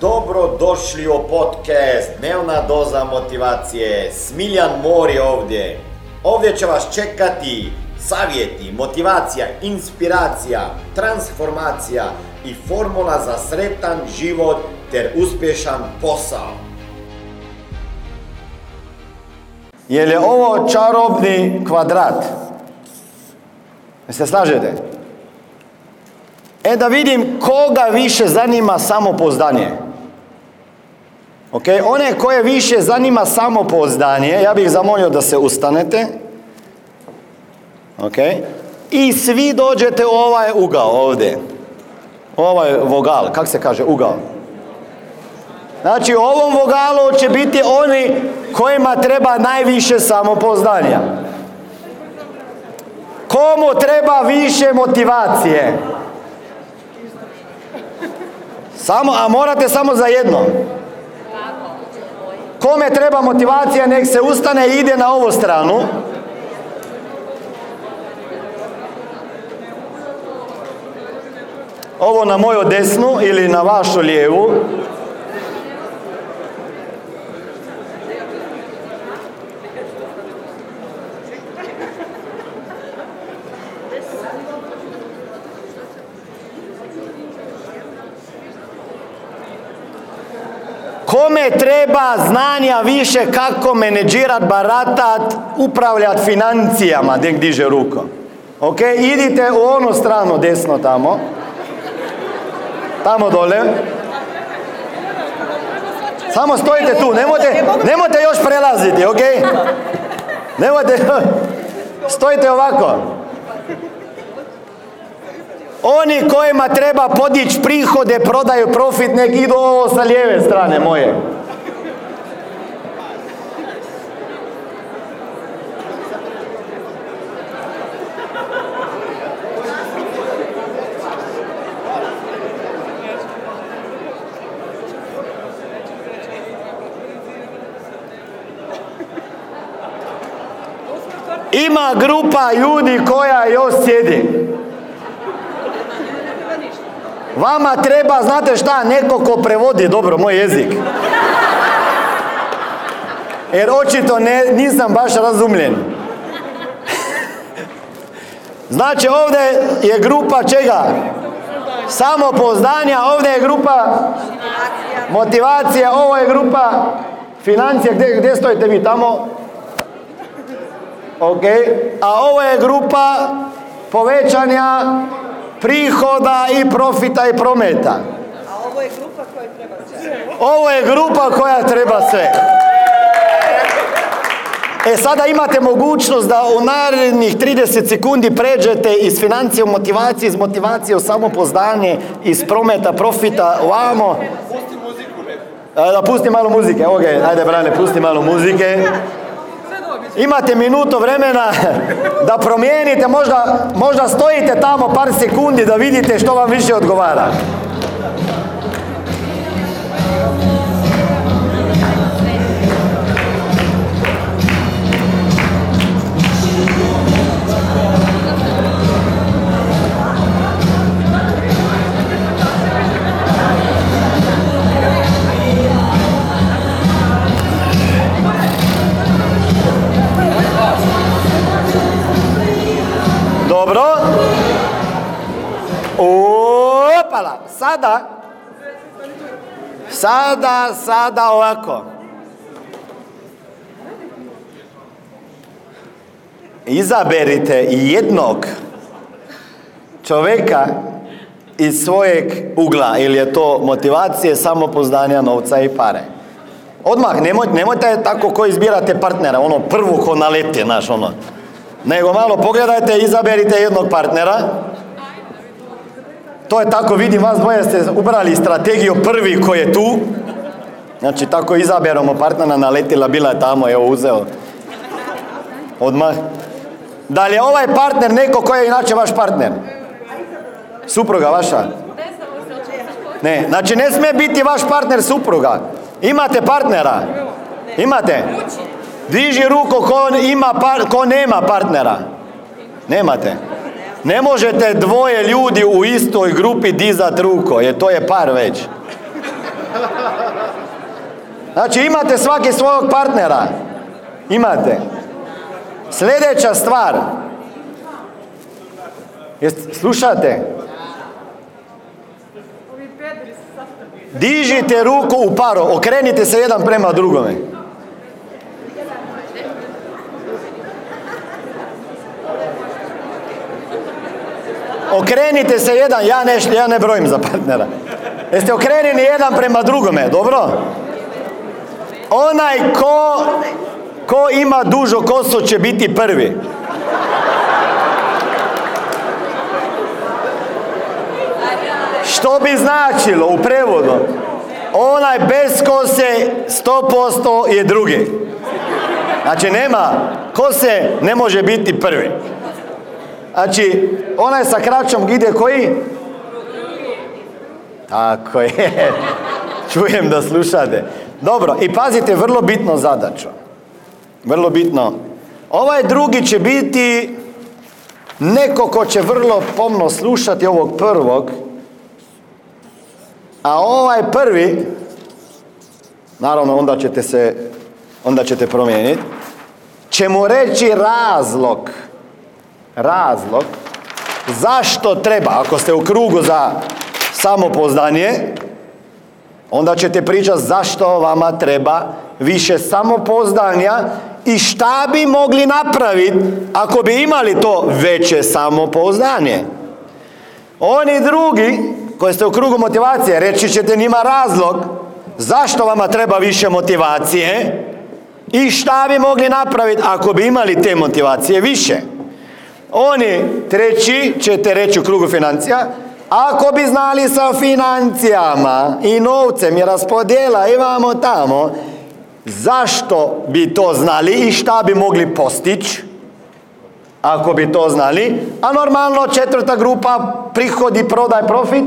Dobro došli u podcast Dnevna doza motivacije. Smiljan Mor je ovdje. Ovdje će vas čekati savjeti, motivacija, inspiracija, transformacija i formula za sretan život ter uspješan posao. Je li ovo čarobni kvadrat? Se slažete? E da vidim koga više zanima samopouzdanje. Ok, one koje više zanima samopouzdanje, ja bih zamolio da se ustanete. Ok, i svi dođete u ovaj ugao ovdje. Ovaj vogal, kak se kaže, ugao. Znači u ovom vogalu će biti oni kojima treba najviše samopouzdanja. Komu treba više motivacije? Samo, a morate samo za jedno. Kome treba motivacija, nek se ustane i ide na ovu stranu. Ovo na moju desnu ili na vašu lijevu. Treba znanja više kako menedžirat, baratat, upravljat financijama, gdje diže ruko. Ok, idite u onu stranu desno tamo. Tamo dole. Samo stojite tu, nemojte, nemojte još prelaziti, ok? Nemojte, stojite ovako. Oni kojima treba podići prihode, prodaju profit, nek idu ovo sa lijeve strane moje. Ima grupa ljudi koja još sjedi. Vama treba, znate šta, neko ko prevodi dobro moj jezik. Jer očito ne, nisam baš razumljen. Znači ovdje je grupa čega? Samopoznanja, ovdje je grupa motivacija, ovo je grupa financija, gdje, gdje stojite vi tamo? Ok, a ovo je grupa povećanja prihoda i profita i prometa. A ovo je grupa koja treba sve. Ovo je grupa koja treba sve. E sada imate mogućnost da u narednih 30 sekundi pređete iz financije u motivacije, iz motivacije u samopoznanje, iz prometa, profita, ovamo. Pusti muziku, Da pusti malo muzike, ok, ajde brane, pusti malo muzike. Imate minuto vremena da promijenite, možda, možda stojite tamo par sekundi da vidite što vam više odgovara. Sada. Sada, sada ovako. Izaberite jednog čovjeka iz svojeg ugla ili je to motivacije, samopoznanja, novca i pare. Odmah, nemoj, nemojte tako ko izbirate partnera, ono prvu ko naleti, naš ono. Nego malo pogledajte, izaberite jednog partnera. To je tako, vidim vas dvoje ste ubrali strategiju prvi koji je tu. Znači tako izaberemo partnera, naletila bila je tamo, evo uzeo. Odmah. Da li je ovaj partner neko koji je inače vaš partner? Supruga vaša? Ne, znači ne smije biti vaš partner supruga. Imate partnera? Imate? Diži ruku ko, ima par, ko nema partnera. Nemate. Ne možete dvoje ljudi u istoj grupi dizat ruko, jer to je par već. Znači imate svaki svojeg partnera. Imate. Sljedeća stvar. Jeste, slušate? Dižite ruku u paro, okrenite se jedan prema drugome. Okrenite se jedan, ja ne, ja ne brojim za partnera. Jeste okrenini jedan prema drugome, dobro? Onaj ko, ko ima dužo kosu će biti prvi. Što bi značilo u prevodu? Onaj bez kose 100% je drugi. Znači nema, kose ne može biti prvi. Znači, onaj sa kraćom ide koji? Tako je. Čujem da slušate. Dobro, i pazite, vrlo bitno zadaću. Vrlo bitno. Ovaj drugi će biti neko ko će vrlo pomno slušati ovog prvog, a ovaj prvi, naravno onda ćete se, onda ćete promijeniti, će mu reći razlog, razlog, zašto treba, ako ste u krugu za samopoznanje, onda ćete pričati zašto vama treba više samopoznanja i šta bi mogli napraviti ako bi imali to veće samopoznanje. Oni drugi koji ste u krugu motivacije, reći ćete njima razlog zašto vama treba više motivacije i šta bi mogli napraviti ako bi imali te motivacije više. Oni treći ćete reći u krugu financija, ako bi znali sa financijama i novcem i raspodjela imamo tamo, zašto bi to znali i šta bi mogli postići? Ako bi to znali. A normalno četvrta grupa prihodi, prodaj, profit.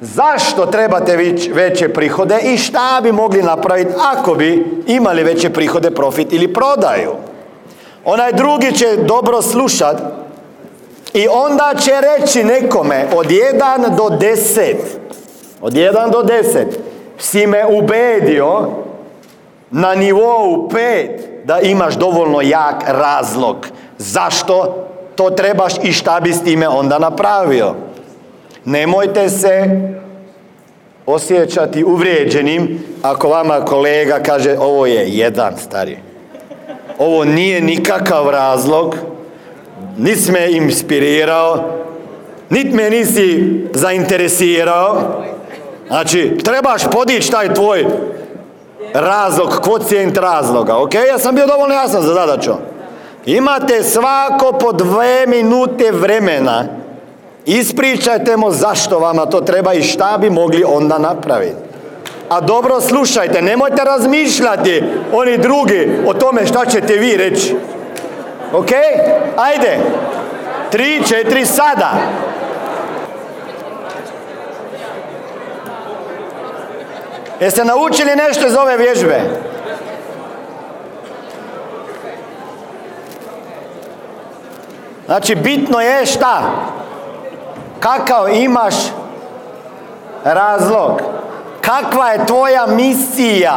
Zašto trebate veće prihode i šta bi mogli napraviti ako bi imali veće prihode, profit ili prodaju? Onaj drugi će dobro slušati i onda će reći nekome od 1 do 10, od 1 do 10, si me ubedio na nivou 5 da imaš dovoljno jak razlog. Zašto to trebaš i šta bi s time onda napravio? Nemojte se osjećati uvrijeđenim ako vama kolega kaže ovo je jedan stari. Ovo nije nikakav razlog nisi me inspirirao, nit me nisi zainteresirao. Znači, trebaš podići taj tvoj razlog, kvocijent razloga, ok? Ja sam bio dovoljno jasan za zadaću. Imate svako po dve minute vremena. Ispričajte mu zašto vama to treba i šta bi mogli onda napraviti. A dobro slušajte, nemojte razmišljati oni drugi o tome šta ćete vi reći. Ok? Ajde. Tri, četiri, sada. Jeste naučili nešto iz ove vježbe? Znači, bitno je šta? Kakav imaš razlog? Kakva je tvoja misija?